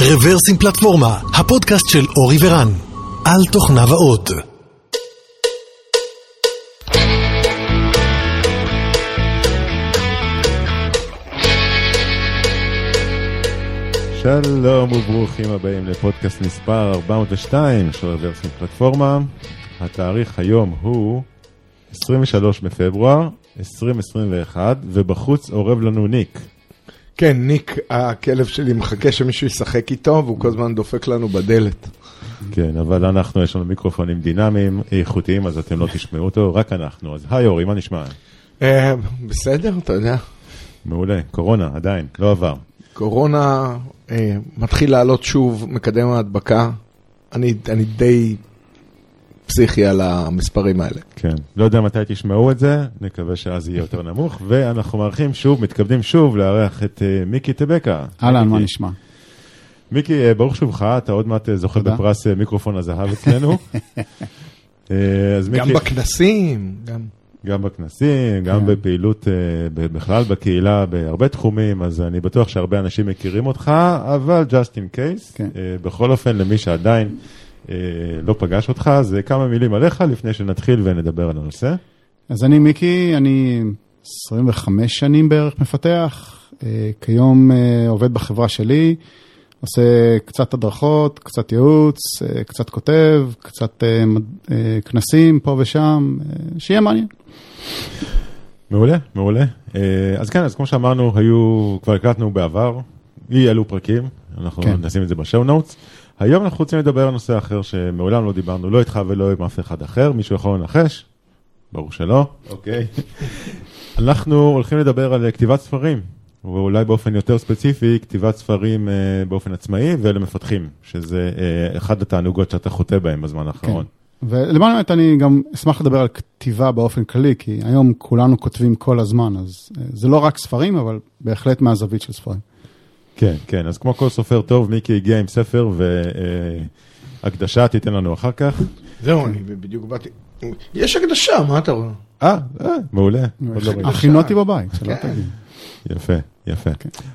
רוורסים פלטפורמה, הפודקאסט של אורי ורן, על תוכניו האות. שלום וברוכים הבאים לפודקאסט מספר 402 של רוורסים פלטפורמה. התאריך היום הוא 23 בפברואר 2021, ובחוץ אורב לנו ניק. כן, ניק, הכלב שלי מחכה שמישהו ישחק איתו, והוא כל הזמן דופק לנו בדלת. כן, אבל אנחנו, יש לנו מיקרופונים דינמיים, איכותיים, אז אתם לא תשמעו אותו, רק אנחנו. אז היי אורי, מה נשמע? אה, בסדר, אתה יודע. מעולה, קורונה, עדיין, לא עבר. קורונה אה, מתחיל לעלות שוב, מקדם ההדבקה. אני, אני די פסיכי על המספרים האלה. כן, לא יודע מתי תשמעו את זה, נקווה שאז יהיה יותר נמוך, ואנחנו מארחים שוב, מתכבדים שוב לארח את אה, מיקי טבקה. אהלן. מה נשמע? מיקי, אה, ברוך שובך, אתה עוד מעט אה, זוכה תודה. בפרס מיקרופון הזהב אצלנו. גם בכנסים, גם... גם בכנסים, גם כן. בפעילות בכלל בקהילה, בהרבה תחומים, אז אני בטוח שהרבה אנשים מכירים אותך, אבל just in case, כן. בכל אופן, למי שעדיין לא פגש אותך, אז אה, כמה מילים עליך לפני שנתחיל ונדבר על הנושא. אז אני מיקי, אני 25 שנים בערך מפתח, אה, כיום אה, עובד בחברה שלי, עושה קצת הדרכות, קצת ייעוץ, אה, קצת כותב, קצת אה, אה, כנסים פה ושם, אה, שיהיה מעניין. מעולה, מעולה. אה, אז כן, אז כמו שאמרנו, היו, כבר הקלטנו בעבר, אי אלו פרקים, אנחנו כן. נשים את זה בשואו נוטס. היום אנחנו רוצים לדבר על נושא אחר שמעולם לא דיברנו, לא איתך ולא עם אף אחד אחר, מישהו יכול לנחש? ברור שלא. אוקיי. אנחנו הולכים לדבר על אה, כתיבת ספרים, ואולי באופן יותר ספציפי, כתיבת ספרים אה, באופן עצמאי ולמפתחים, שזה אה, אחד התענוגות שאתה חוטא בהם בזמן האחרון. ולמען האמת אני גם אשמח לדבר על כתיבה באופן כללי, כי היום כולנו כותבים כל הזמן, אז אה, זה לא רק ספרים, אבל בהחלט מהזווית של ספרים. כן, כן, אז כמו כל סופר טוב, מיקי הגיע עם ספר והקדשה תיתן לנו אחר כך. זהו, אני בדיוק באתי... יש הקדשה, מה אתה רואה? אה, אה, מעולה. לא אותי בבית, שלא כן. תגיד. יפה, יפה.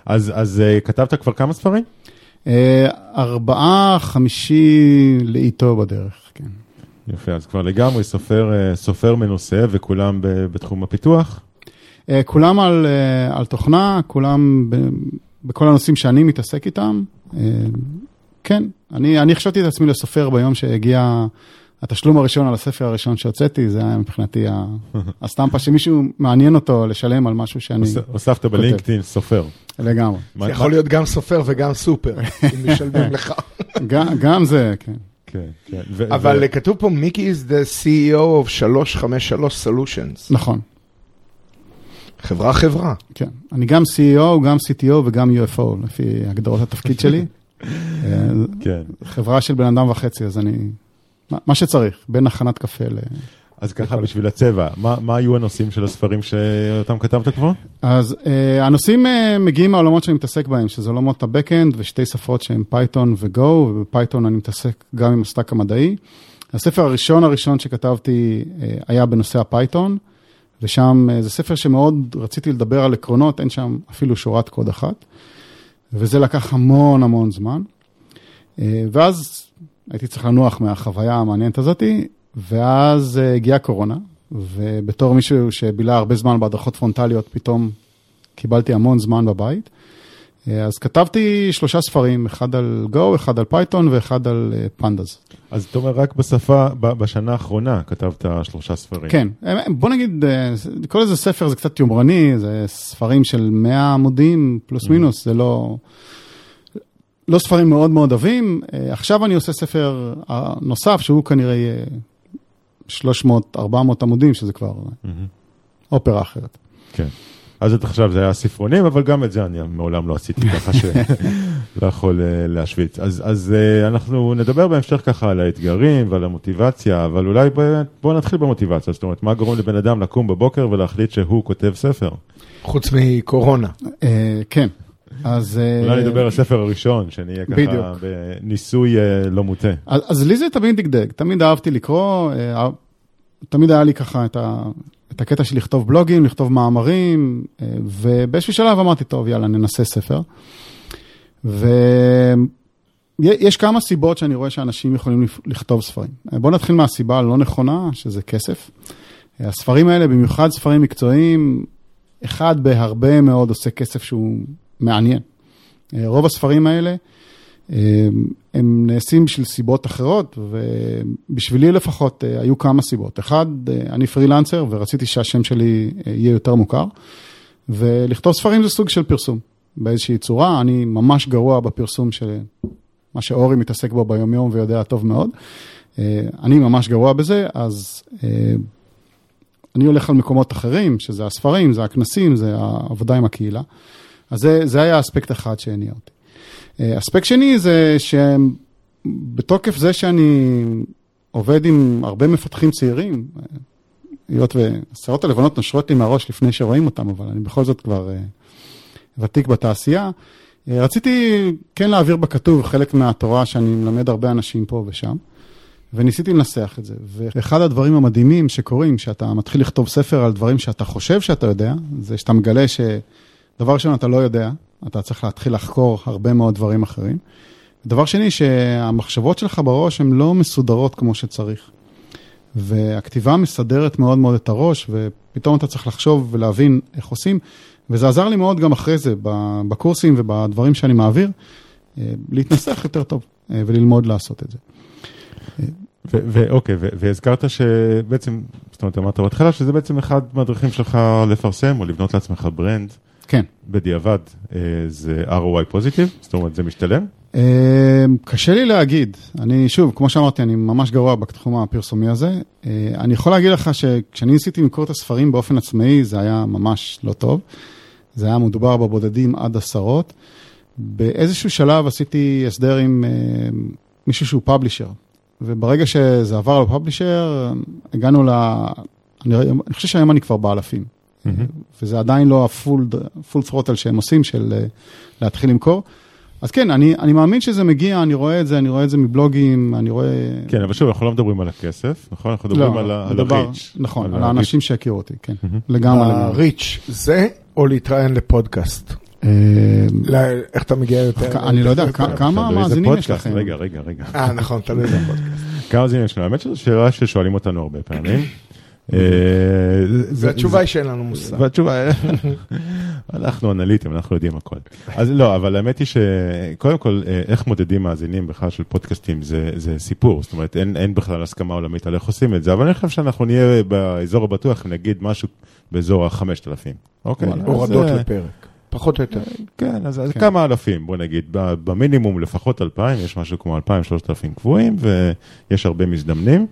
אז אז אה, כתבת כבר כמה ספרים? אה, ארבעה, חמישי לאיתו בדרך, כן. יפה, אז כבר לגמרי סופר, אה, סופר מנוסה וכולם ב- בתחום הפיתוח. אה, כולם על, אה, על תוכנה, כולם ב, בכל הנושאים שאני מתעסק איתם. אה, כן, אני, אני חשבתי את עצמי לסופר ביום שהגיע התשלום הראשון על הספר הראשון שהוצאתי, זה היה מבחינתי הסטמפה שמישהו מעניין אותו לשלם על משהו שאני... הוס- הוספת בלינקדאין סופר. לגמרי. זה יכול להיות גם סופר וגם סופר, אם משלמים לך. גם, גם זה, כן. כן, כן. אבל ו- כתוב פה, מיקי is the CEO of 353 Solutions. נכון, חברה חברה. כן. אני גם CEO, גם CTO וגם UFO, לפי הגדרות התפקיד שלי. אה, כן. חברה של בן אדם וחצי, אז אני... מה- שצריך, בין הכנת קפה ל... אז ככה בשביל הצבע, מה מה היו הנושאים של הספרים שאותם כתבת כבר? אז אה, הנושאים אה, מגיעים מהעולמות שאני מתעסק בהם, שזה עולמות ה-Backend ושתי שפות שהן Python ו-Go, וב Python אני מתעסק גם עם ה stack המדעי. הספר הראשון הראשון שכתבתי אה, היה בנושא ה Python, ושם אה, זה ספר שמאוד רציתי לדבר על עקרונות, אין שם אפילו שורת קוד אחת, וזה לקח המון המון זמן. אה, ואז הייתי צריך לנוח מהחוויה המעניינת הזאתי, ואז אה, הגיעה קורונה, ובתור מישהו שבילה הרבה זמן בהדרכות פרונטליות, פתאום קיבלתי המון זמן בבית. אה, אז כתבתי שלושה ספרים, אחד על Go, אחד על Python ואחד על Pandas. אז אתה אומר, רק בשפה, בשנה האחרונה כתבת שלושה ספרים. כן, אה, בוא נגיד, אה, לקרוא לזה ספר זה קצת יומרני, זה ספרים של 100 עמודים פלוס מינוס, זה לא... לא ספרים מאוד מאוד עבים. אה, עכשיו אני עושה ספר אה, נוסף, שהוא כנראה יהיה 300-400 עמודים, שזה כבר מהמם. אופרה אחרת. כן. אז עד עכשיו זה היה ספרונים, אבל גם את זה אני מעולם לא עשיתי ככה שלא יכול אה, להשוויץ. אז, אז אה, אנחנו נדבר בהמשך ככה על האתגרים ועל המוטיבציה, אבל אולי בואו נתחיל במוטיבציה. זאת אומרת, מה גורם לבן אדם לקום בבוקר ולהחליט שהוא כותב ספר? חוץ מקורונה. אה, כן, אז... אולי נדבר על הספר הראשון, שנהיה ככה בדיוק. בניסוי לא מוטה. אז, אז לי זה תמיד דגדג, תמיד אהבתי לקרוא, תמיד היה לי ככה את, ה, את הקטע של לכתוב בלוגים, לכתוב מאמרים, אה, ובאיזשהו שלב אמרתי, טוב, יאללה, ננסה ספר. יש כמה סיבות שאני רואה שאנשים יכולים לכתוב ספרים. בואו נתחיל מהסיבה הלא נכונה, שזה כסף. הספרים האלה, במיוחד ספרים מקצועיים, אחד בהרבה מאוד עושה כסף שהוא מעניין. רוב הספרים האלה, הם נעשים בשביל סיבות אחרות, ובשבילי לפחות היו כמה סיבות. אחד, אני פרילנסר ורציתי שהשם שלי יהיה יותר מוכר, ולכתוב ספרים זה סוג של פרסום. באיזושהי צורה, אני ממש גרוע בפרסום של מה שאורי מתעסק בו ביומיום ויודע טוב מאוד. אני ממש גרוע בזה, אז אני הולך על מקומות אחרים, שזה הספרים, זה הכנסים, זה העבודה עם הקהילה. אז זה, זה היה אספקט אחד שהניע אותי. אספקט שני זה שבתוקף זה שאני עובד עם הרבה מפתחים צעירים, היות והשערות הלבנות נושרות לי מהראש לפני שרואים אותם, אבל אני בכל זאת כבר ותיק בתעשייה, רציתי כן להעביר בכתוב חלק מהתורה שאני מלמד הרבה אנשים פה ושם. וניסיתי לנסח את זה. ואחד הדברים המדהימים שקורים, כשאתה מתחיל לכתוב ספר על דברים שאתה חושב שאתה יודע, זה שאתה מגלה שדבר ראשון אתה לא יודע, אתה צריך להתחיל לחקור הרבה מאוד דברים אחרים. דבר שני, שהמחשבות שלך בראש הן לא מסודרות כמו שצריך. והכתיבה מסדרת מאוד מאוד את הראש, ופתאום אתה צריך לחשוב ולהבין איך עושים. וזה עזר לי מאוד גם אחרי זה, בקורסים ובדברים שאני מעביר, להתנסח יותר טוב וללמוד לעשות את זה. ואוקיי, והזכרת שבעצם, זאת אומרת, אמרת בהתחלה שזה בעצם אחד מהדרכים שלך לפרסם או לבנות לעצמך ברנד. כן. בדיעבד, זה ROI פוזיטיב? זאת אומרת, זה משתלם? קשה לי להגיד. אני, שוב, כמו שאמרתי, אני ממש גרוע בתחום הפרסומי הזה. אני יכול להגיד לך שכשאני ניסיתי למכור את הספרים באופן עצמאי, זה היה ממש לא טוב. זה היה מדובר בבודדים עד עשרות. באיזשהו שלב עשיתי הסדר עם מישהו שהוא פאבלישר. וברגע שזה עבר לפאבלישר, הגענו ל... אני, אני חושב שהיום אני כבר באלפים. Mm-hmm. וזה עדיין לא הפול throttle שהם עושים של להתחיל למכור. אז כן, אני, אני מאמין שזה מגיע, אני רואה את זה, אני רואה את זה מבלוגים, אני רואה... כן, אבל שוב, אנחנו לא מדברים על הכסף, נכון? אנחנו מדברים לא, על הריץ'. נכון, על, על האנשים שהכירו אותי, כן. Mm-hmm. לגמרי. הריץ' זה, או להתראיין לפודקאסט? איך אתה מגיע יותר? אני לא יודע, כמה מאזינים יש לכם? רגע, רגע, רגע. אה, נכון, תלוי איזה פודקאסט. כמה מאזינים יש לנו? האמת שזו שאלה ששואלים אותנו הרבה פעמים. והתשובה היא שאין לנו מושג. והתשובה, אנחנו אנליטים, אנחנו יודעים הכל. אז לא, אבל האמת היא שקודם כל, איך מודדים מאזינים בכלל של פודקאסטים, זה סיפור. זאת אומרת, אין בכלל הסכמה עולמית על איך עושים את זה, אבל אני חושב שאנחנו נהיה באזור הבטוח, נגיד משהו באזור ה-5,000. אוקיי? הורדות לפרק. פחות או יותר. כן, אז כן. כמה אלפים, בוא נגיד, במינימום לפחות אלפיים, יש משהו כמו אלפיים, שלושת אלפים קבועים, ויש הרבה מזדמנים.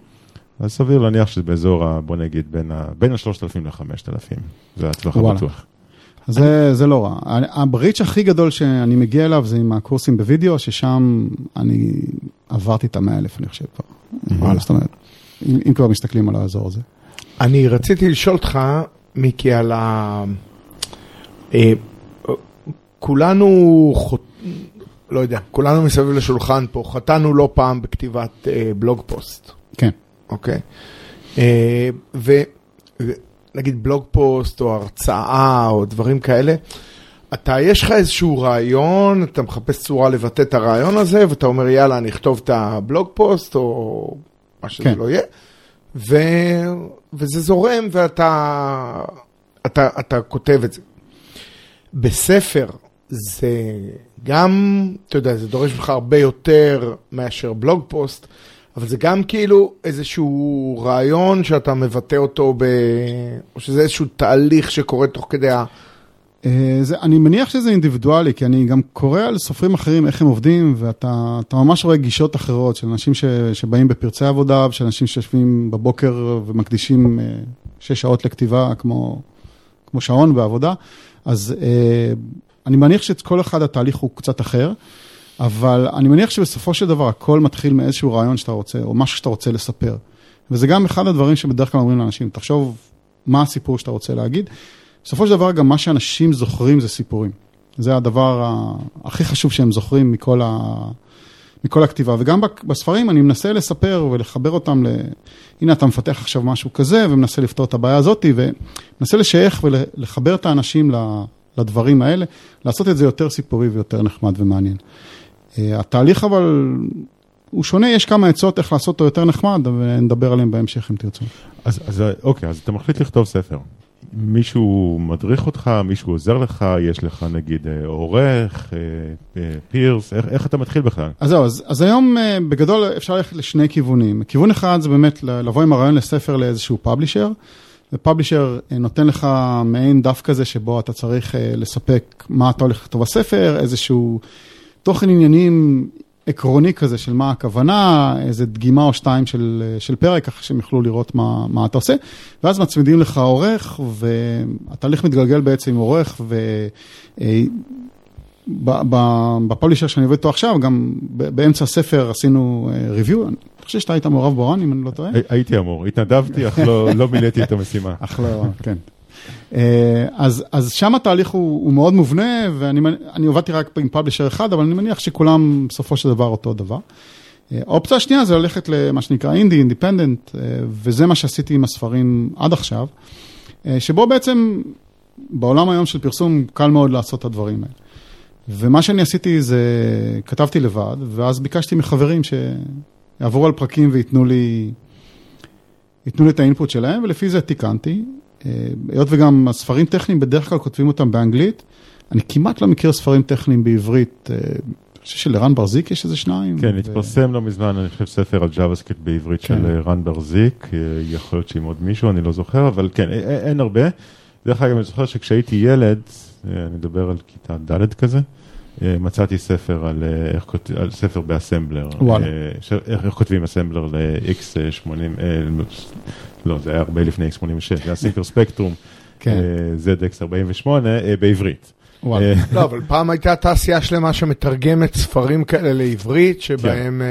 אז סביר להניח שזה באזור, בוא נגיד, בין, ה, בין השלושת אלפים לחמשת אלפים. זה הטווח הבטוח. זה, זה לא רע. הבריץ' הכי גדול שאני מגיע אליו זה עם הקורסים בווידאו, ששם אני עברתי את המאה אלף, אני חושב כבר. זאת אומרת, אם, אם כבר מסתכלים על האזור הזה. אני רציתי לשאול אותך, מיקי, על ה... כולנו, לא יודע, כולנו מסביב לשולחן פה, חטאנו לא פעם בכתיבת בלוג פוסט. כן. אוקיי. ונגיד blog post או הרצאה או דברים כאלה, אתה, יש לך איזשהו רעיון, אתה מחפש צורה לבטא את הרעיון הזה, ואתה אומר, יאללה, אני אכתוב את ה blog post, או מה שזה כן. לא יהיה, ו... וזה זורם, ואתה אתה, אתה כותב את זה. בספר זה גם, אתה יודע, זה דורש ממך הרבה יותר מאשר blog post, אבל זה גם כאילו איזשהו רעיון שאתה מבטא אותו, ב... או שזה איזשהו תהליך שקורה תוך כדי ה... זה, אני מניח שזה אינדיבידואלי, כי אני גם קורא על סופרים אחרים, איך הם עובדים, ואתה ממש רואה גישות אחרות של אנשים ש, שבאים בפרצי עבודה, ושל אנשים שיושבים בבוקר ומקדישים שש שעות לכתיבה, כמו, כמו שעון בעבודה. אז אני מניח שכל אחד התהליך הוא קצת אחר, אבל אני מניח שבסופו של דבר הכל מתחיל מאיזשהו רעיון שאתה רוצה, או משהו שאתה רוצה לספר. וזה גם אחד הדברים שבדרך כלל אומרים לאנשים, תחשוב מה הסיפור שאתה רוצה להגיד. בסופו של דבר גם מה שאנשים זוכרים זה סיפורים. זה הדבר הכי חשוב שהם זוכרים מכל, ה... מכל הכתיבה. וגם בספרים אני מנסה לספר ולחבר אותם ל... הנה אתה מפתח עכשיו משהו כזה, ומנסה לפתור את הבעיה הזאת, ומנסה לשייך ולחבר את האנשים לדברים האלה, לעשות את זה יותר סיפורי ויותר נחמד ומעניין. אה, התהליך אבל הוא שונה, יש כמה עצות איך לעשות אותו יותר נחמד, ונדבר עליהם בהמשך אם תרצו. אז, אז אוקיי, אז אתה מחליט לכתוב ספר. מישהו מדריך אותך, מישהו עוזר לך, יש לך נגיד אה, עורך, אה, פירס, איך, איך אתה מתחיל בכלל? אז זהו, אז, אז היום בגדול אפשר ללכת לשני כיוונים. כיוון אחד זה באמת לבוא עם הרעיון לספר לאיזשהו פאבלישר, ופאבלישר נותן לך מעין דף כזה שבו אתה צריך לספק מה אתה הולך לכתוב בספר, איזשהו תוכן עניינים עקרוני כזה של מה הכוונה, איזה דגימה או שתיים של, של פרק, ככה שהם יוכלו לראות מה, מה אתה עושה, ואז מצמידים לך עורך, והתהליך מתגלגל בעצם עם עורך, ו... אה, בפובלישר שאני עובד איתו עכשיו, גם באמצע הספר עשינו ריוויו, אני חושב שאתה היית מעורב בו, רן, אם אני לא טועה. הייתי אמור, התנדבתי, אך לא, לא מילאתי את המשימה. אך לא, כן. אה, אז, אז שם התהליך הוא, הוא מאוד מובנה, ואני עובדתי רק עם פאבלישר אחד, אבל אני מניח שכולם בסופו של דבר אותו דבר. אה, האופציה השנייה זה ללכת למה שנקרא אינדי, אינדיפנדנט, אה, וזה מה שעשיתי עם הספרים עד עכשיו, שבו בעצם בעולם היום של פרסום קל מאוד לעשות את הדברים האלה. ומה שאני עשיתי זה, כתבתי לבד, ואז ביקשתי מחברים שיעברו על פרקים וייתנו לי, לי את האינפוט שלהם, ולפי זה תיקנתי. אה, היות וגם הספרים טכניים בדרך כלל כותבים אותם באנגלית, אני כמעט לא מכיר ספרים טכניים בעברית. אה, אני חושב שלרן ברזיק יש איזה שניים. כן, התפרסם לא מזמן, אני חושב, ספר על JavaScript בעברית של כן. רן ברזיק, אה, יכול להיות שעם עוד מישהו, אני לא זוכר, אבל כן, אין הרבה. דרך אגב, אני זוכר שכשהייתי ילד, אני מדבר על כיתה ד' כזה, מצאתי ספר על, איך, על ספר באסמבלר. וואלה. איך, איך כותבים אסמבלר ל-X80, לא, זה היה הרבה לפני X86, זה היה סינקר ספקטרום, כן. אה, ZX48 אה, בעברית. אה, לא, אבל פעם הייתה תעשייה שלמה שמתרגמת ספרים כאלה לעברית, שבהם...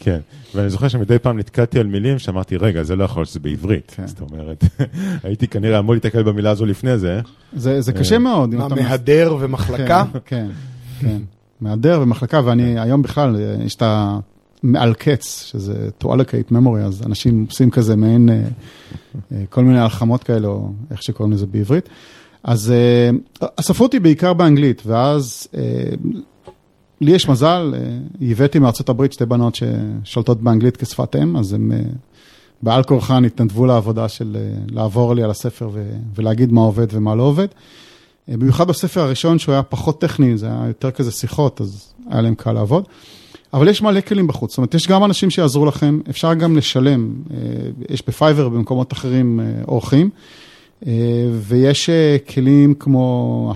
כן, ואני זוכר שמדי פעם נתקעתי על מילים שאמרתי, רגע, זה לא יכול להיות שזה בעברית. כן. זאת אומרת, הייתי כנראה אמור להתקל במילה הזו לפני זה. זה קשה מאוד. מה, מהדר ומחלקה? כן, כן. מהדר ומחלקה, ואני היום בכלל, יש את ה... מעל קץ, שזה to allocate memory, אז אנשים עושים כזה מעין אה, אה, כל מיני הלחמות כאלה, או איך שקוראים לזה בעברית. אז אה, הספרות היא בעיקר באנגלית, ואז לי יש מזל, הבאתי מארצות הברית שתי בנות ששולטות באנגלית כשפת אם, אז הם בעל כורחן התנדבו לעבודה של לעבור לי על הספר ולהגיד מה עובד ומה לא עובד. במיוחד בספר הראשון, שהוא היה פחות טכני, זה היה יותר כזה שיחות, אז היה להם קל לעבוד. אבל יש מלא כלים בחוץ, זאת אומרת, יש גם אנשים שיעזרו לכם, אפשר גם לשלם, אה, יש בפייבר ובמקומות אחרים אה, אורחים, אה, ויש כלים כמו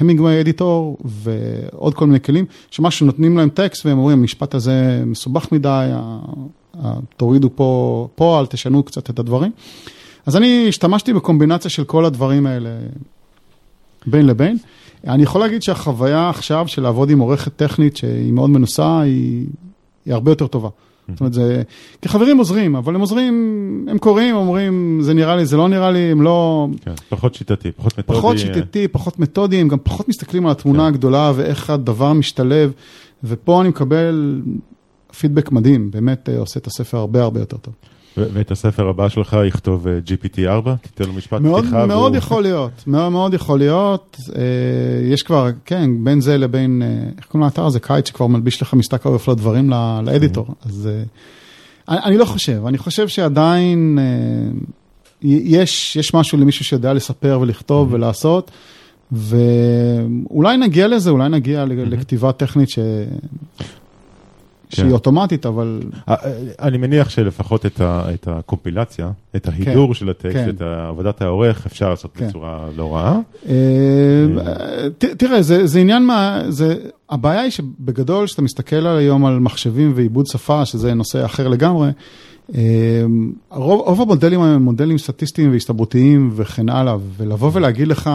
המינגווי אדיטור ועוד כל מיני כלים, שמה שנותנים להם טקסט והם אומרים, המשפט הזה מסובך מדי, תורידו פה, פה, אל תשנו קצת את הדברים. אז אני השתמשתי בקומבינציה של כל הדברים האלה בין לבין. אני יכול להגיד שהחוויה עכשיו של לעבוד עם עורכת טכנית שהיא מאוד מנוסה, היא, היא הרבה יותר טובה. זאת אומרת, זה... כי חברים עוזרים, אבל הם עוזרים, הם קוראים, אומרים, זה נראה לי, זה לא נראה לי, הם לא... כן, פחות שיטתי, פחות מתודי. פחות שיטתי, פחות מתודי, הם גם פחות מסתכלים על התמונה כן. הגדולה ואיך הדבר משתלב, ופה אני מקבל פידבק מדהים, באמת אה, עושה את הספר הרבה הרבה יותר טוב. ואת הספר הבא שלך יכתוב אה, GPT-4? תיתן לו משפט מאוד, פתיחה. מאוד והוא... יכול להיות, מאוד מאוד יכול להיות. אה, יש כבר, כן, בין זה לבין, אה, איך קוראים לאתר הזה? קיץ שכבר מלביש לך מסתק אורפלו דברים לאדיטור. Mm-hmm. אז אני, אני לא חושב, אני חושב שעדיין יש, יש משהו למישהו שיודע לספר ולכתוב mm-hmm. ולעשות. ואולי נגיע לזה, אולי נגיע mm-hmm. לכתיבה טכנית ש... שהיא כן. אוטומטית, אבל... אה, אה, אני מניח שלפחות את, הקומפילציה, את ההידור כן, של הטקסט, כן. את עבודת העורך, אפשר לעשות. בצורה לא רעה. אה, תראה, זה, זה עניין מה... זה, הבעיה היא שבגדול, כשאתה מסתכל היום על מחשבים ועיבוד שפה, שזה נושא אחר לגמרי, רוב, רוב המודלים הם מודלים סטטיסטיים והסתברותיים וכן הלאה, ולבוא ולהגיד לך...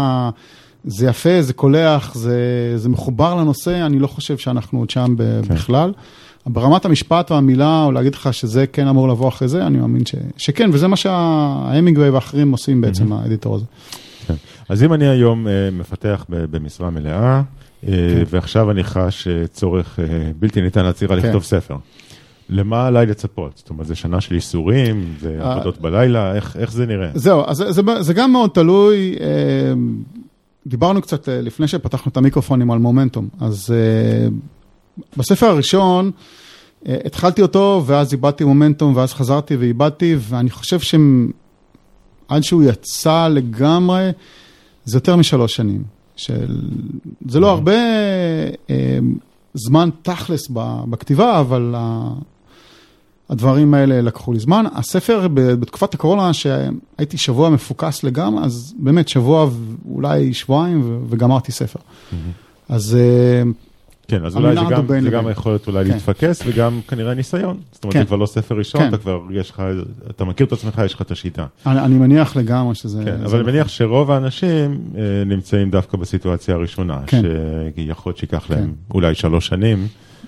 זה יפה, זה קולח, זה, זה מחובר לנושא, אני לא חושב שאנחנו עוד שם כן. בכלל. ברמת המשפט והמילה, או להגיד לך שזה כן אמור לבוא אחרי זה, אני מאמין ש, שכן, וזה מה שההמינגווי והאחרים עושים בעצם, mm-hmm. האדיטור הזה. כן. אז אם אני היום uh, מפתח במשרה מלאה, uh, כן. ועכשיו אני חש uh, צורך uh, בלתי ניתן לעצירה כן. לכתוב ספר. למה עליי לצפות? זאת אומרת, זה שנה של ייסורים, זה עבודות בלילה, איך, איך זה נראה? זהו, אז זה, זה, זה גם מאוד תלוי, דיברנו קצת לפני שפתחנו את המיקרופונים על מומנטום, אז בספר הראשון, אה, התחלתי אותו, ואז איבדתי מומנטום, ואז חזרתי ואיבדתי, ואני חושב שעד שהוא יצא לגמרי, זה יותר משלוש שנים. של... זה לא הרבה אה, זמן תכלס בכתיבה, אבל ה- הדברים האלה לקחו לי זמן. הספר בתקופת הקורונה, שהייתי שבוע מפוקס לגמרי, אז באמת שבוע, ואולי שבועיים, וגמרתי ספר. אז אה, כן, אז אולי זה גם, זה גם להיות אולי כן. להתפקס וגם כנראה ניסיון. זאת אומרת, כן. זה כבר לא ספר ראשון, כן. אתה כבר, יש לך, אתה מכיר את עצמך, יש לך את השיטה. אני, אני מניח לגמרי שזה... כן, אבל אני נכון. מניח שרוב האנשים אה, נמצאים דווקא בסיטואציה הראשונה, כן. שיכול להיות שייקח כן. להם אולי שלוש שנים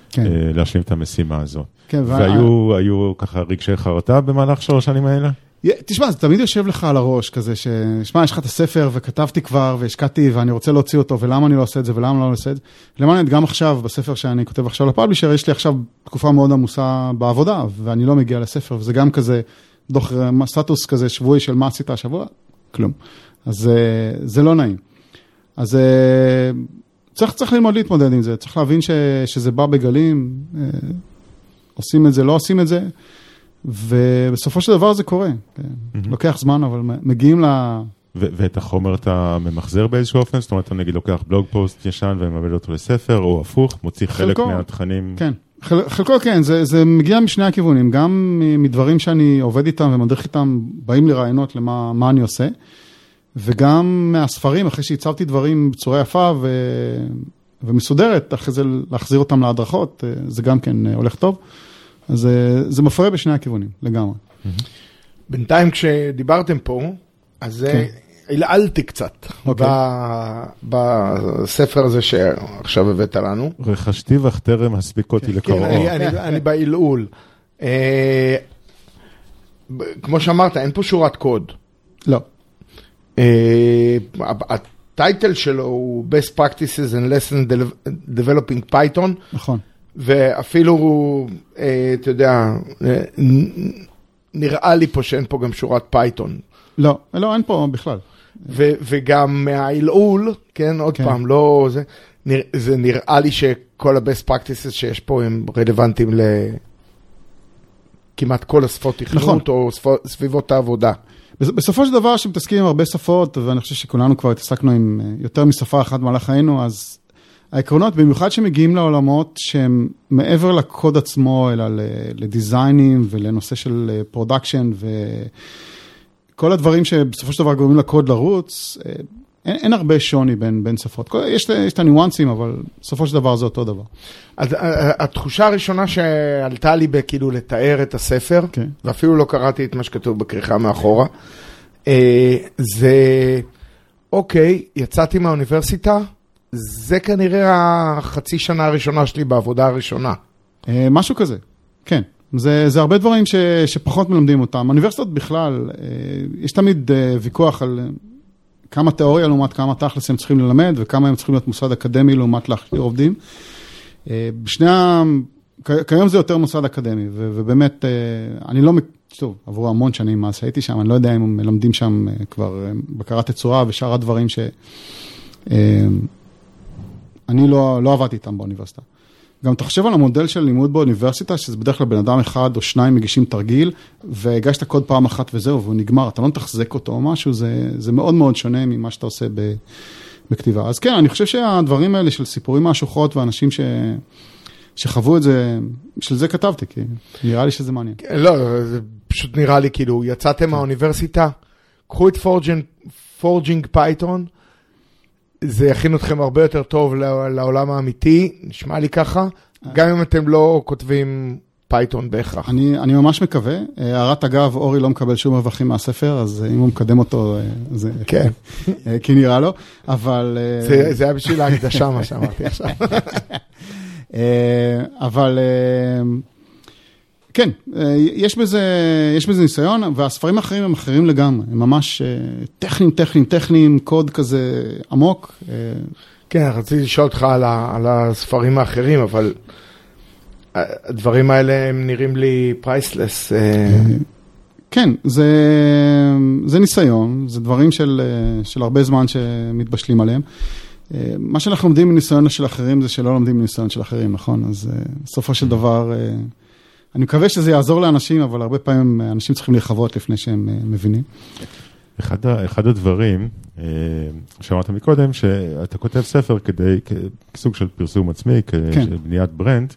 כן, אה, להשלים את המשימה הזו. כן, וה- והיו היו ככה רגשי חרטה במהלך שלוש שנים האלה? תשמע, זה תמיד יושב לך על הראש כזה, ש... שמע, יש לך את הספר וכתבתי כבר והשקעתי ואני רוצה להוציא אותו ולמה אני לא עושה את זה ולמה אני לא עושה את זה. למען גם עכשיו, בספר שאני כותב עכשיו לפאבלישר, יש לי עכשיו תקופה מאוד עמוסה בעבודה ואני לא מגיע לספר וזה גם כזה דוח סטטוס כזה שבועי של מה עשית השבוע, כלום. אז אה, זה לא נעים. אז אה, צריך, צריך ללמוד להתמודד עם זה, צריך להבין ש, שזה בא בגלים, אה, עושים את זה, לא עושים את זה. ובסופו של דבר זה קורה. כן. לוקח זמן, אבל מגיעים ל... ו- ואת החומר אתה ממחזר באיזשהו אופן? זאת אומרת, אתה נגיד לוקח בלוג פוסט ישן ומעבד אותו לספר, או הפוך, מוציא חלק חלקו. מהתכנים? כן. חל- חלקו כן, זה, זה מגיע משני הכיוונים, גם מדברים שאני עובד איתם ומדריך איתם, באים לי רעיונות למה מה אני עושה, וגם מהספרים, אחרי שהצבתי דברים בצורה יפה ו... ומסודרת, אחרי זה להחזיר אותם להדרכות, אה, זה גם כן אה, הולך טוב. אז אה, זה מפריע בשני הכיוונים, לגמרי. בינתיים כשדיברתם פה, אז כן. הלעלתי קצת אוקיי. ב- בספר הזה שעכשיו הבאת לנו. רכשתי ואך טרם הספיק אותי כן, לקרוא. אני- אני- אני בעלעול. אה, כמו שאמרת, אין פה שורת קוד. לא. אה, ה title שלו הוא Best Practices and Lessons Developing Python, נכון. ואפילו, אה, אתה יודע, אה, נראה לי פה שאין פה גם שורת Python. לא, לא, אין פה בכלל. ו- וגם מהעילעול, כן, עוד כן. פעם, לא, זה, נרא, זה נראה לי שכל ה-best practices שיש פה הם רלוונטיים לכמעט כל השפות תכנות, נכון. או שפות, סביבות העבודה. בס- בסופו של דבר, כשמתעסקים עם הרבה שפות, ואני חושב שכולנו כבר התעסקנו עם אה, יותר משפה אחת במהלך חיינו, אז העקרונות, במיוחד שמגיעים לעולמות שהם מעבר לקוד עצמו, אלא לדיזיינים ולנושא של production וכל הדברים שבסופו של דבר גורמים לקוד לרוץ, אה, אין, אין הרבה שוני בין, בין שפות. יש, יש את הניואנסים, אבל בסופו של דבר זה אותו דבר. אז ה- התחושה הראשונה שעלתה לי בכאילו לתאר את הספר, כן. ואפילו לא קראתי את מה שכתוב בכריכה מאחורה, אה, זה, אוקיי, יצאתי מהאוניברסיטה, זה כנראה החצי שנה הראשונה שלי בעבודה הראשונה. אה, משהו כזה, כן. זה, זה הרבה דברים ש, שפחות מלמדים אותם. אוניברסיטות בכלל, אה, יש תמיד אה, ויכוח על כמה תיאוריה לעומת כמה תכלס הם צריכים ללמד, וכמה הם צריכים להיות מוסד אקדמי לעומת להכשיר עובדים. בשני ה... כיום זה יותר מוסד אקדמי, ו- ובאמת, אני לא, טוב, עברו המון שנים מאז שהייתי שם, אני לא יודע אם הם מלמדים שם כבר בקרת תצורה ושאר הדברים ש... אני לא, לא עבדתי איתם באוניברסיטה. גם תחשב על המודל של לימוד באוניברסיטה, שזה בדרך כלל בן אדם אחד או שניים מגישים תרגיל, והגשת קוד פעם אחת וזהו, והוא נגמר, אתה לא מתחזק אותו או משהו, זה, זה מאוד מאוד שונה ממה שאתה עושה ב, בכתיבה. אז כן, אני חושב שהדברים האלה של סיפורים מהשוחות ואנשים ש, שחוו את זה, בשביל זה כתבתי, כי נראה לי שזה מעניין. לא, זה פשוט נראה לי כאילו, יצאתם מהאוניברסיטה, קחו את Forging Python, זה יכין אתכם הרבה יותר טוב לעולם האמיתי, נשמע לי ככה, גם אם אתם לא כותבים Python בהכרח. אני, אני ממש מקווה. אה, הערת אגב, אורי לא מקבל שום רווחים מהספר, אז אה, אם הוא מקדם אותו, אה, זה... כן. אה, כי נראה לו, אבל... אה, זה זה היה בשביל ההקדשה מה שאמרתי עכשיו. אה, אבל אה, כן, אה, יש בזה, יש בזה ניסיון, והספרים האחרים הם אחרים לגמרי, הם ממש אה, טכניים, טכניים, טכניים, קוד כזה עמוק. אה, כן, רציתי לשאול אותך על ה- על הספרים האחרים, אבל הדברים האלה הם נראים לי פרייסלס. כן, זה, זה ניסיון, זה דברים של, של הרבה זמן שמתבשלים עליהם. מה שאנחנו לומדים מניסיון של אחרים זה שלא לומדים מניסיון של אחרים, נכון? אז בסופו של דבר, אני מקווה שזה יעזור לאנשים, אבל הרבה פעמים אנשים צריכים להיחוות לפני שהם מבינים. אחד, אחד הדברים שאמרת מקודם, שאתה כותב ספר כדי, כסוג של פרסום עצמי, כן. כבניית ברנד,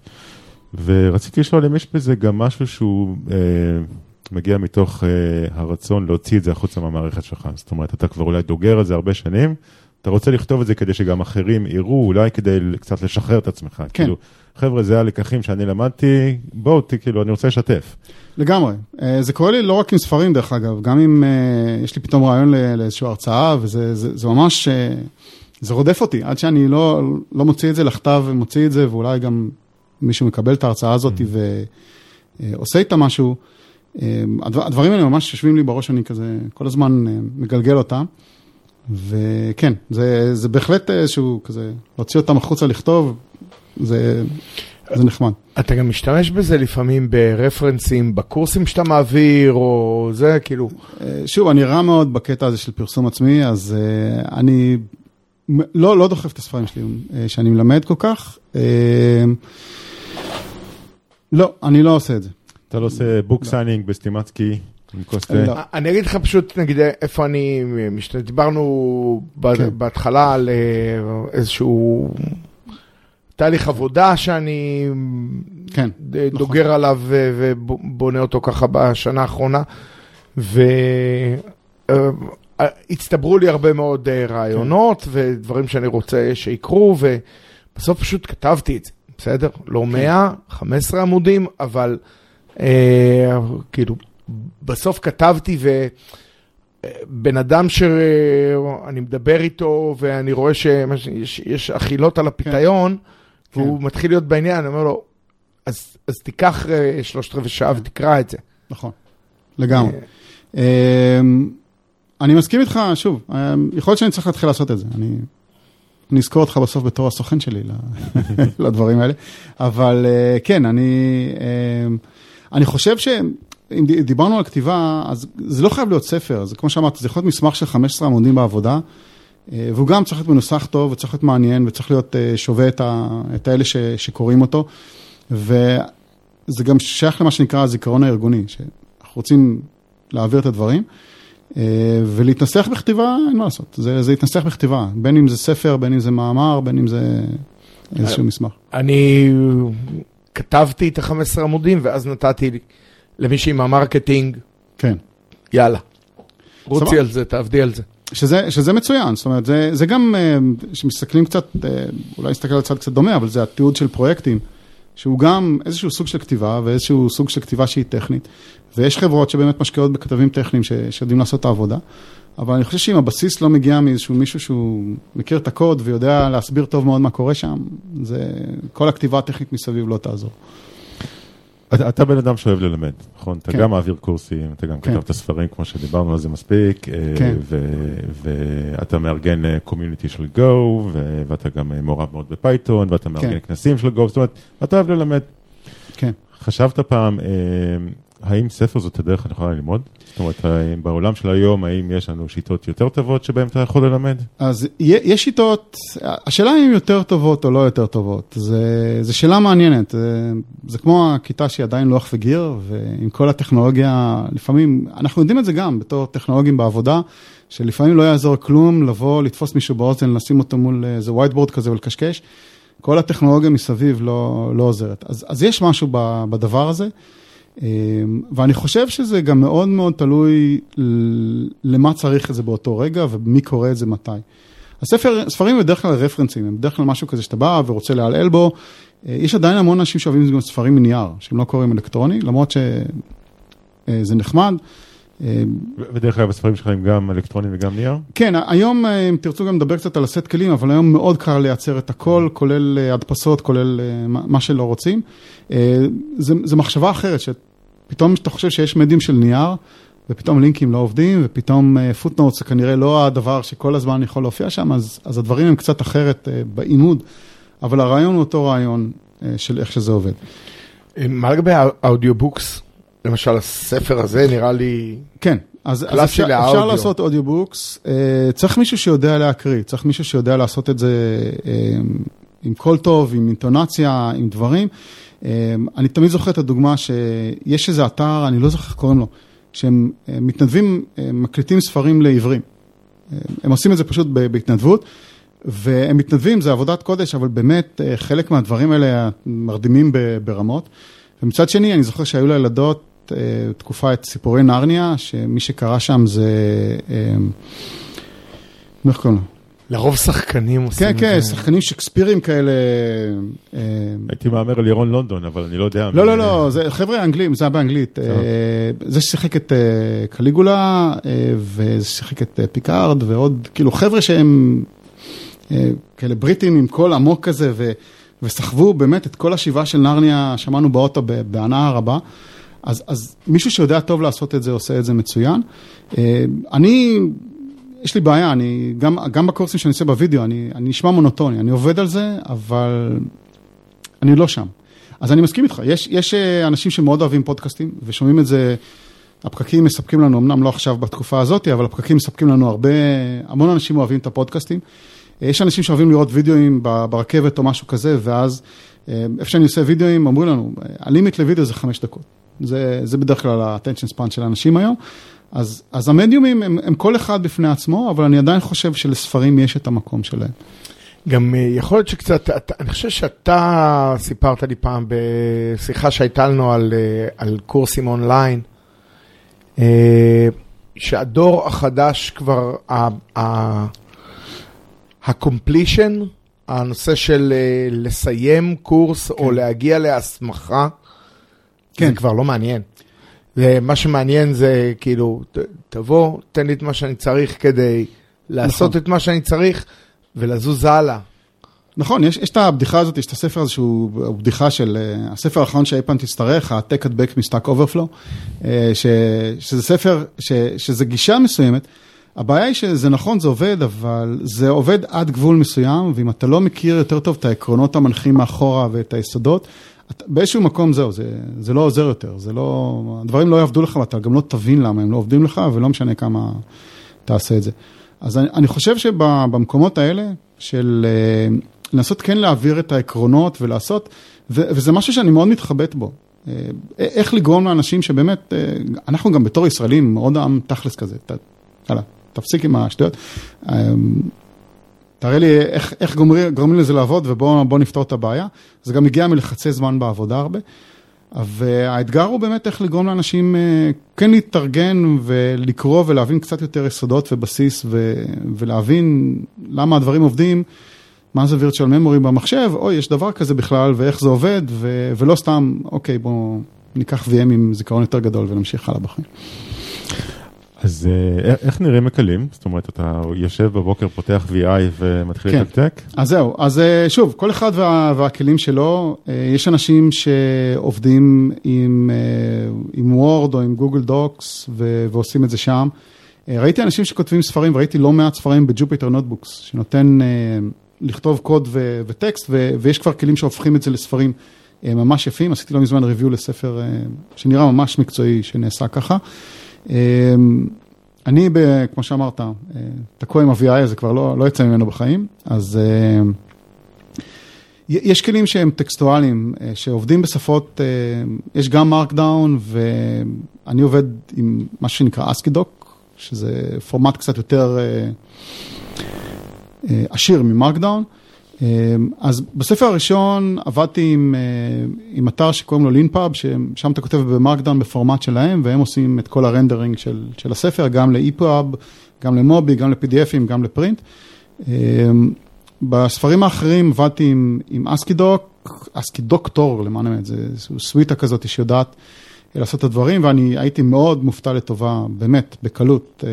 ורציתי לשאול אם יש בזה גם משהו שהוא אה, מגיע מתוך אה, הרצון להוציא את זה החוצה מהמערכת שלך. זאת אומרת, אתה כבר אולי דוגר על זה הרבה שנים, אתה רוצה לכתוב את זה כדי שגם אחרים יראו, אולי כדי קצת לשחרר את עצמך. כן. כאילו, חבר'ה, זה הלקחים שאני למדתי, בואו, כאילו, אני רוצה לשתף. לגמרי. אה, זה קורה לי לא רק עם ספרים, דרך אגב, גם אם אה, יש לי פתאום רעיון לאיזושהי הרצאה, וזה זה, זה ממש, אה, זה רודף אותי, עד שאני לא, לא מוציא את זה לכתב ומוציא את זה, ואולי גם מישהו מקבל את ההרצאה הזאת mm-hmm. ועושה איתה משהו. הדברים האלה ממש יושבים לי בראש, אני כזה כל הזמן מגלגל אותם. וכן, זה, זה בהחלט איזשהו כזה, להוציא אותם החוצה לכתוב, זה, זה נחמד. אתה גם משתמש בזה לפעמים ברפרנסים בקורסים שאתה מעביר, או זה, כאילו... שוב, אני רע מאוד בקטע הזה של פרסום עצמי, אז אה, אני לא, לא דוחף את הספרים שלי אה, שאני מלמד כל כך. אה, לא, אני לא עושה את זה. אתה לא עושה book signing בסטימצקי? כוס תה? לא. אני אגיד לך פשוט, נגיד, איפה אני, דיברנו כן. בהתחלה על איזשהו תהליך עבודה שאני כן, דוגר נכון. עליו ובונה אותו ככה בשנה האחרונה. והצטברו לי הרבה מאוד אה, רעיונות כן. ודברים שאני רוצה שיקרו, ובסוף פשוט כתבתי את זה, בסדר? לא 100, כן. 15 עמודים, אבל אה, כאילו, בסוף כתבתי ו... בן אדם שאני מדבר איתו ואני רואה שיש אכילות על הפיתיון, כן. והוא כן. מתחיל להיות בעניין, אני אומר לו, אז, אז תיקח uh, שלושת רבעי שעה. ותקרא את זה. נכון, לגמרי. Uh, אני מסכים איתך, שוב, uh, יכול להיות שאני צריך להתחיל לעשות את זה. אני, אני אזכור אותך בסוף בתור הסוכן שלי לדברים האלה, אבל uh, כן, אני, uh, אני חושב ש... אם דיברנו על כתיבה, אז זה לא חייב להיות ספר, זה כמו שאמרת, זה יכול להיות מסמך של 15 עמודים בעבודה, אה, והוא גם צריך להיות מנוסח טוב, וצריך להיות מעניין, וצריך להיות אה, שווה את, ה, את האלה ש, שקוראים אותו. וזה גם שייך למה שנקרא הזיכרון הארגוני, שאנחנו רוצים להעביר את הדברים. אה, ולהתנסח בכתיבה, אין מה לעשות, זה, זה להתנסח בכתיבה, בין אם זה ספר, בין אם זה מאמר, בין אם זה איזשהו מסמך. אני כתבתי את ה-15 עמודים, ואז נתתי למישהי מהמרקטינג, כן. יאללה, רוצי על זה, תעבדי על זה. שזה, שזה מצוין, זאת אומרת, זה, זה גם, כשמסתכלים קצת, אולי נסתכל על צד קצת דומה, אבל זה התיעוד של פרויקטים, שהוא גם איזשהו סוג של כתיבה ואיזשהו סוג של כתיבה שהיא טכנית, ויש חברות שבאמת משקיעות בכתבים טכניים שיודעים לעשות את העבודה, אבל אני חושב שאם הבסיס לא מגיע מאיזשהו מישהו שהוא מכיר את הקוד ויודע להסביר טוב מאוד מה קורה שם, זה, כל הכתיבה הטכנית מסביב לא תעזור. אתה, אתה בן אדם שאוהב ללמד, נכון? אתה כן. גם מעביר קורסים, אתה גם כן. כתב את הספרים, כמו שדיברנו על זה מספיק, אה, כן. ואתה מארגן community אה, של Go, ואתה גם אה, מעורב מאוד ב Python, ואתה. מארגן כן. כנסים של Go, זאת אומרת, אתה אוהב ללמד. כן. חשבת פעם, האם ספר זאת הדרך הנכונה ללמוד? זאת אומרת, בעולם של היום, האם יש לנו שיטות יותר טובות שבהן אתה יכול ללמד? אז יש שיטות, השאלה אם יותר טובות או לא יותר טובות, זו שאלה מעניינת. זה, זה כמו הכיתה שהיא עדיין לוח וגיר, ועם כל הטכנולוגיה, לפעמים, אנחנו יודעים את זה גם בתור טכנולוגים בעבודה, שלפעמים לא יעזור כלום לבוא, לתפוס מישהו באוזן, לשים אותו מול איזה whiteboard כזה ולקשקש. כל הטכנולוגיה מסביב לא, לא עוזרת. אז, אז יש משהו בדבר הזה. אמ, ואני חושב שזה גם מאוד מאוד תלוי למה צריך את זה באותו רגע ומי קורא את זה מתי. הספר, ספרים הם בדרך כלל רפרנסים, הם בדרך כלל משהו כזה שאתה בא ורוצה לעלעל בו. אה, יש עדיין המון אנשים שאוהבים גם ספרים מנייר, שהם לא קוראים אלקטרוני, למרות שזה אה, נחמד. אה, ודרך אגב, הספרים שלך הם גם אלקטרונים וגם נייר? כן, היום, אם תרצו גם לדבר קצת על הסט כלים, אבל היום מאוד קל לייצר את הכל, כולל הדפסות, כולל מה שלא רוצים. זו מחשבה אחרת, פתאום אתה חושב שיש ממדים של נייר, ופתאום לינקים לא עובדים, ופתאום footnote זה כנראה לא הדבר שכל הזמן יכול להופיע שם, אז, אז הדברים הם קצת אחרת בעימוד, אבל הרעיון הוא אותו רעיון של איך שזה עובד. מה לגבי ה audiobooks? למשל הספר הזה נראה לי... כן, אז, אז אפשר. אפשר לעשות audiobooks, אה, צריך מישהו שיודע להקריא, צריך מישהו שיודע לעשות את זה אה, עם קול טוב, עם אינטונציה, עם דברים. אה, אני תמיד זוכר את הדוגמה שיש איזה אתר, אני לא זוכר איך קוראים לו, שהם אה, מתנדבים, אה, מקליטים ספרים לעיוורים. אה, הם עושים את זה פשוט בהתנדבות, והם מתנדבים, זה עבודת קודש, אבל באמת אה, חלק מהדברים האלה מרדימים ברמות. ומצד שני, אני זוכר שהיו לילדות אה, תקופה את סיפורי נרניה, שמי שקרא שם זה... אה, איך קוראים לו? לרוב שחקנים עושים כן, את כן, זה. שחקנים שקספירים כאלה. אה, הייתי מהמר על ירון לונדון, אבל אני לא יודע. לא, לא, לא, זה חבר'ה אנגלים, זה היה באנגלית. אה, זה ששיחק את אה, קליגולה, אה, וזה ששיחק את אה, פיקארד, ועוד, כאילו, חבר'ה שהם אה, כאלה בריטים עם קול עמוק כזה, וסחבו באמת את כל השבעה של נרניה, שמענו באוטו בהנאה רבה. אז, אז מישהו שיודע טוב לעשות את זה, עושה את זה מצוין. אה, אני, יש לי בעיה, אני, גם, גם בקורסים שאני עושה בווידאו, אני, אני נשמע מונוטוני, אני עובד על זה, אבל אני לא שם. אז אני מסכים איתך, יש, יש אה, אנשים שמאוד אוהבים פודקאסטים ושומעים את זה, הפקקים מספקים לנו, אמנם לא עכשיו בתקופה הזאת, אבל הפקקים מספקים לנו הרבה, המון אנשים אוהבים את הפודקאסטים. אה, יש אנשים שאוהבים לראות וידאוים ברכבת או משהו כזה, ואז איפה שאני עושה וידאוים, אמרו לנו, הלימיט לוידאו זה חמש דקות. זה, זה בדרך כלל ה-attention span של האנשים היום. אז, אז המדיומים הם, הם כל אחד בפני עצמו, אבל אני עדיין חושב שלספרים יש את המקום שלהם. גם אה, יכול להיות שקצת, אני חושב שאתה סיפרת לי פעם בשיחה שהייתה לנו על, אה, על קורסים אונליין, אה, שהדור החדש כבר, ה-completion, הנושא של לסיים קורס או להגיע להסמכה, זה כן. כבר לא מעניין. ומה שמעניין זה כאילו, ת- תבוא, תן לי את מה שאני צריך כדי לעשות נכון. את מה שאני צריך ולזוז הלאה. נכון, יש, יש את הבדיחה הזאת, יש את הספר הזה שהוא הוא בדיחה של, אה, הספר האחרון שאי פעם תצטרך, ה-Take it back מ-Stack Overflow, אה, ש, שזה ספר, ש, שזה גישה מסוימת. הבעיה היא שזה נכון, זה עובד, אבל זה עובד עד גבול מסוים, ואם אתה לא מכיר יותר טוב את העקרונות המנחים מאחורה ואת היסודות, באיזשהו מקום זהו, זה, זה לא עוזר יותר, זה לא, הדברים לא יעבדו לך ואתה גם לא תבין למה הם לא עובדים לך, ולא משנה כמה תעשה את זה. אז אני, אני חושב שבמקומות האלה, של אה, לנסות כן להעביר את העקרונות ולעשות, ו, וזה משהו שאני מאוד מתחבט בו. אה, איך לגרום לאנשים שבאמת, אה, אנחנו גם בתור ישראלים, מאוד עם תכלס כזה, ת, יאללה, תפסיק עם השטויות. אה, תראה לי איך, איך גומרים, גורמים לזה לעבוד ובואו נפתור את הבעיה. זה גם מגיע מלחצי זמן בעבודה הרבה. והאתגר הוא באמת איך לגרום לאנשים אה, כן להתארגן ולקרוא ולהבין קצת יותר יסודות ובסיס ו, ולהבין למה הדברים עובדים, מה זה virtual memory במחשב, אוי, יש דבר כזה בכלל ואיך זה עובד, ו, ולא סתם, אוקיי, בואו ניקח VM עם זיכרון יותר גדול ונמשיך הלאה בחיים. אז אה, איך נראים הכלים? זאת אומרת, אתה יושב בבוקר, פותח VI ומתחיל כן. לתקתק? אז זהו, אז אה, שוב, כל אחד וה, והכלים שלו, אה, יש אנשים שעובדים עם, אה, עם Word או עם Google Docs ו- ועושים את זה שם. אה, ראיתי אנשים שכותבים ספרים, וראיתי לא מעט ספרים ב Jupyter Notebooks, שנותן אה, לכתוב קוד ו- וטקסט, ו- ויש כבר כלים שהופכים את זה לספרים אה, ממש יפים. עשיתי לא מזמן ריוויו לספר אה, שנראה ממש מקצועי, שנעשה ככה. אה, אני, ב, כמו שאמרת, אה, תקוע עם ה-VI הזה, כבר לא, לא יצא ממנו בחיים, אז אה, יש כלים שהם טקסטואליים, אה, שעובדים בשפות, יש גם מרקדאון, ואני עובד עם מה שנקרא אסקידוק, שזה פורמט קצת יותר עשיר ממרקדאון. אה, אז בספר הראשון עבדתי עם, אה, עם אתר שקוראים לו לינפאב, ששם אתה כותב במרקדאון בפורמט שלהם, והם עושים את כל הרנדרינג של, של הספר, גם לאיפאב, גם למובי, גם ל-PDFים, גם לפרינט. אה, בספרים האחרים עבדתי עם, עם אסקידוק, אסקידוקטור למען האמת, זה סוויטה כזאת שיודעת לעשות את הדברים, ואני הייתי מאוד מופתע לטובה, באמת, בקלות, אה,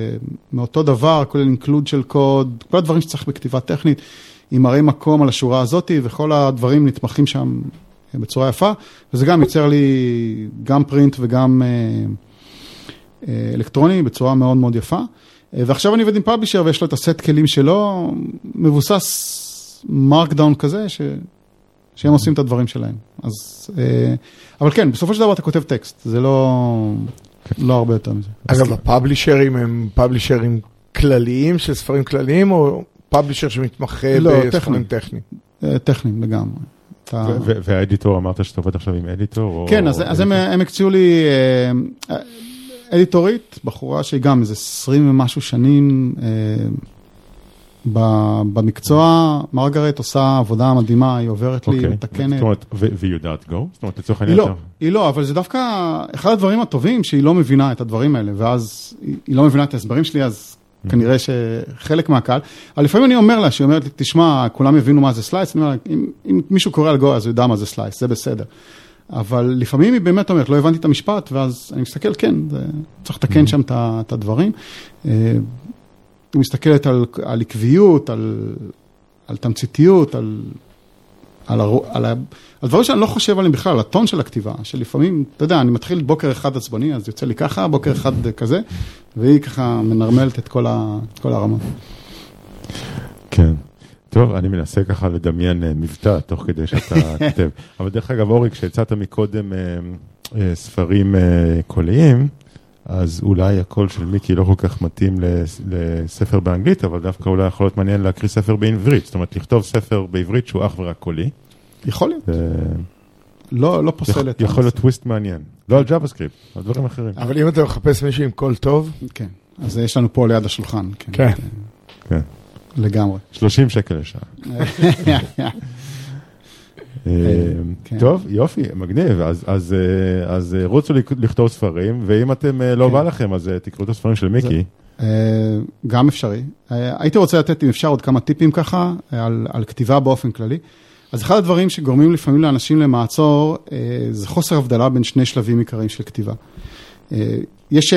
מאותו דבר, כולל include של קוד, כל הדברים שצריך בכתיבה טכנית, עם מראה מקום על השורה הזאת, וכל הדברים נתמכים שם בצורה יפה, וזה גם יוצר לי גם print וגם אה, אה, אלקטרוני בצורה מאוד מאוד יפה. אה, ועכשיו אני עובד עם publisher ויש לו את הסט כלים שלו, מבוסס Markdown כזה, ש... שהם עושים את הדברים שלהם. אז, אבל כן, בסופו של דבר אתה כותב טקסט, זה לא... לא הרבה יותר מזה. אגב, הפאבלישרים הם פאבלישרים כלליים של ספרים כלליים, או פאבלישר שמתמחה לא, בספרים טכניים. טכניים? אה, טכניים לגמרי. אתה- והאדיטור, אמרת שאתה עובד עכשיו עם אדיטור? או- כן, אז, או אז הם, הם הקציעו לי אה, אדיטורית, בחורה שהיא גם איזה 20 ומשהו שנים אה, ב- במקצוע. מרגרט עושה עבודה מדהימה, היא עוברת לי, אוקיי. מתקנת. זאת אומרת, והיא יודעת Go? זאת אומרת, לצורך היא העניין... לא, אתה- היא לא, אבל זה דווקא אחד הדברים הטובים שהיא לא מבינה את הדברים האלה, ואז היא היא לא מבינה את ההסברים שלי, אז כנראה שחלק מהקהל, אבל לפעמים אני אומר לה, שהיא אומרת לי, תשמע, כולם יבינו מה זה slice, אני אומר לה, אם, אם מישהו קורא על Go, אז הוא יודע מה זה slice, זה בסדר. אבל לפעמים היא באמת אומרת, לא הבנתי את המשפט, ואז אני מסתכל, כן, זה, צריך לתקן שם את ה- את הדברים. אה, היא מסתכלת על, על עקביות, על, על תמציתיות, על, על, הרו- על, ה- על דברים שאני לא חושב עליהם בכלל, על הטון של הכתיבה, שלפעמים, אתה יודע, אני מתחיל בוקר אחד עצבני, אז יוצא לי ככה, בוקר אחד כזה, והיא ככה מנרמלת את כל, ה, את כל הרמות. כן. טוב, אני מנסה ככה לדמיין אה, מבטא תוך כדי שאתה כותב. אבל דרך אגב, אורי, כשהצעת מקודם אה, אה, ספרים קוליים, אז אולי הקול של מיקי לא כל כך מתאים לס- לספר באנגלית, אבל דווקא אולי יכול להיות מעניין להקריא ספר בעברית. זאת אומרת, לכתוב ספר בעברית שהוא אך ורק קולי. יכול להיות, זה לא, לא פוסל את יכול להיות. טוויסט מעניין. לא על JavaScript, על דברים אחרים. אבל אם אתה מחפש מישהו עם קול טוב, כן, אז יש לנו פה ליד השולחן, כן, כן. כן. לגמרי. 30 שקל לשעה. אה. טוב, יופי, מגניב. אז- אה, אה, רוצו לכ- לכתוב ספרים, ואם אתם לא כן. בא לכם, אז תקראו את הספרים של מיקי. גם אפשרי. הייתי רוצה לתת, אם אפשר, עוד כמה טיפים ככה, על, כתיבה באופן כללי. אז אחד הדברים שגורמים לפעמים לאנשים למעצור, זה חוסר הבדלה בין שני שלבים עיקריים של כתיבה. יש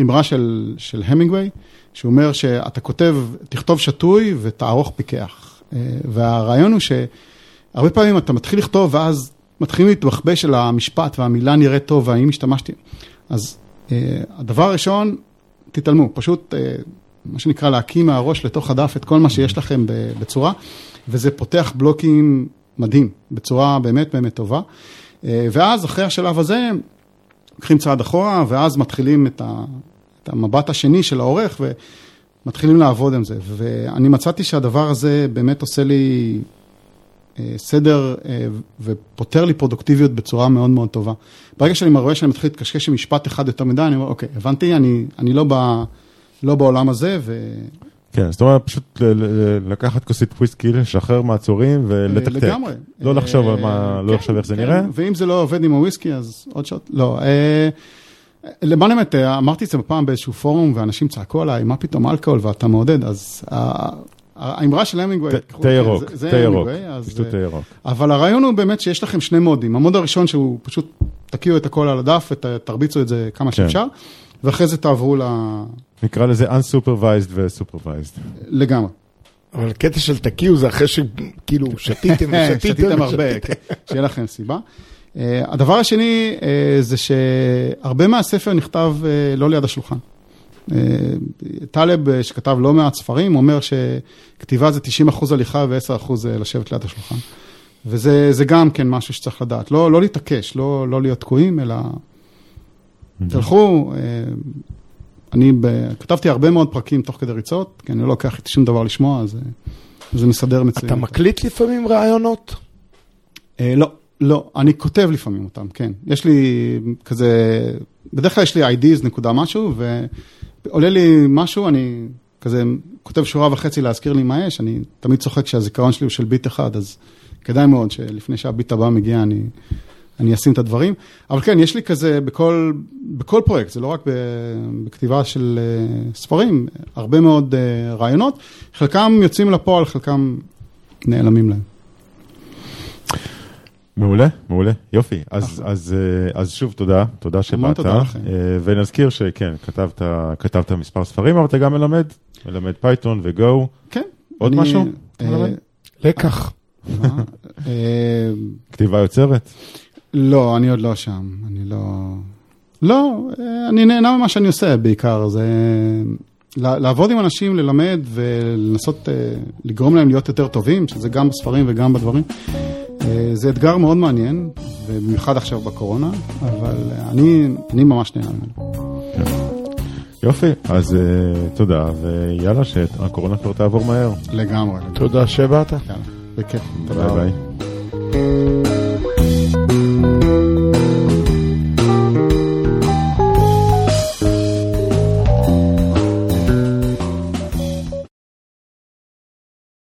אמרה של, של המינגווי, שהוא אומר שאתה כותב, תכתוב שתוי ותערוך פיקח. והרעיון הוא שהרבה פעמים אתה מתחיל לכתוב, ואז מתחילים להתבחבש על המשפט, והמילה נראית טוב, והאם השתמשתי. אז אה, הדבר הראשון, תתעלמו, פשוט, אה, מה שנקרא, להקים מהראש לתוך הדף את כל מה שיש לכם בצורה, וזה פותח בלוקים מדהים, בצורה באמת באמת טובה. אה, ואז, אחרי השלב הזה, לוקחים צעד אחורה, ואז מתחילים את, ה, את המבט השני של העורך, ומתחילים לעבוד עם זה. ואני מצאתי שהדבר הזה באמת עושה לי סדר אה, ופותר לי פרודוקטיביות בצורה מאוד מאוד טובה. ברגע שאני רואה שאני מתחיל להתקשקש עם משפט אחד יותר מדי, אני אומר, אוקיי, הבנתי, אני, אני לא, ב, לא בעולם הזה, ו... כן, זאת אומרת, פשוט לקחת כוסית וויסקי, לשחרר מעצורים ולתקתק. לגמרי. לא לחשוב על מה, אה, לא כן, לחשוב איך זה כן, נראה. ואם זה לא עובד עם הוויסקי, אז עוד שעות, לא. אה, למען האמת, אה, אמרתי את זה פעם באיזשהו פורום, ואנשים צעקו עליי, מה פתאום אלכוהול ואתה מעודד, אז האמרה של המינגווי, תה ירוק, תה ירוק, תשתו תה ירוק. אבל הרעיון הוא באמת שיש לכם שני מודים. המוד הראשון שהוא פשוט תקיעו את הכל על הדף ותרביצו את זה כמה כן. שאפשר, ואחרי זה תעברו ל... נקרא לזה unsupervised ו-supervised. לגמרי. אבל הקטע של תקיעו זה אחרי שכאילו שתיתם ושתיתם. שתיתם הרבה. כן, שיהיה לכם סיבה. אה, הדבר השני אה, זה שהרבה מהספר נכתב אה, לא ליד השולחן. אה, טלב, אה, שכתב לא מעט ספרים, אומר שכתיבה זה 90% הליכה ו-10% לשבת ליד השולחן. וזה זה גם כן משהו שצריך לדעת. לא, לא להתעקש, לא, לא להיות תקועים, אלא תלכו. אה, אני ב... כתבתי הרבה מאוד פרקים תוך כדי ריצות, כי אני לא לוקח איתי שום דבר לשמוע, אז אה, זה מסדר מצוין. אתה מקליט לפעמים רעיונות? אה, לא, לא, אני כותב לפעמים אותם, כן. יש לי כזה, בדרך כלל יש לי ideas נקודה משהו, ועולה לי משהו, אני כזה כותב שורה וחצי להזכיר לי מה יש, אני תמיד צוחק שהזיכרון שלי הוא של ביט אחד, אז כדאי מאוד שלפני שהביט הבא מגיע, אני, אני אשים את הדברים. אבל כן, יש לי כזה בכל, בכל פרויקט, זה לא רק בכתיבה של אה, ספרים, הרבה מאוד אה, רעיונות, חלקם יוצאים לפועל, חלקם נעלמים להם. מעולה, מעולה, יופי. אז, אז, אה, אז שוב, תודה, תודה שבאת. המון תודה לכם. אה, ונזכיר שכן, כתבת, כתבת מספר ספרים, אבל אתה גם מלמד, מלמד Python ו Go. כן. עוד אני, משהו? אה? לקח. אה, כתיבה יוצרת? לא, אני עוד לא שם, אני לא... לא, אני נהנה ממה שאני עושה בעיקר, זה לעבוד עם אנשים, ללמד ולנסות לגרום להם להיות יותר טובים, שזה גם בספרים וגם בדברים. אה, זה אתגר מאוד מעניין, ובמיוחד עכשיו בקורונה, אבל אני, אני ממש נהנה ממנו. יופי, אז uh, תודה, ויאללה, שהקורונה כבר תעבור מהר. לגמרי. תודה שבאת. יאללה, בכיף. ביי ביי.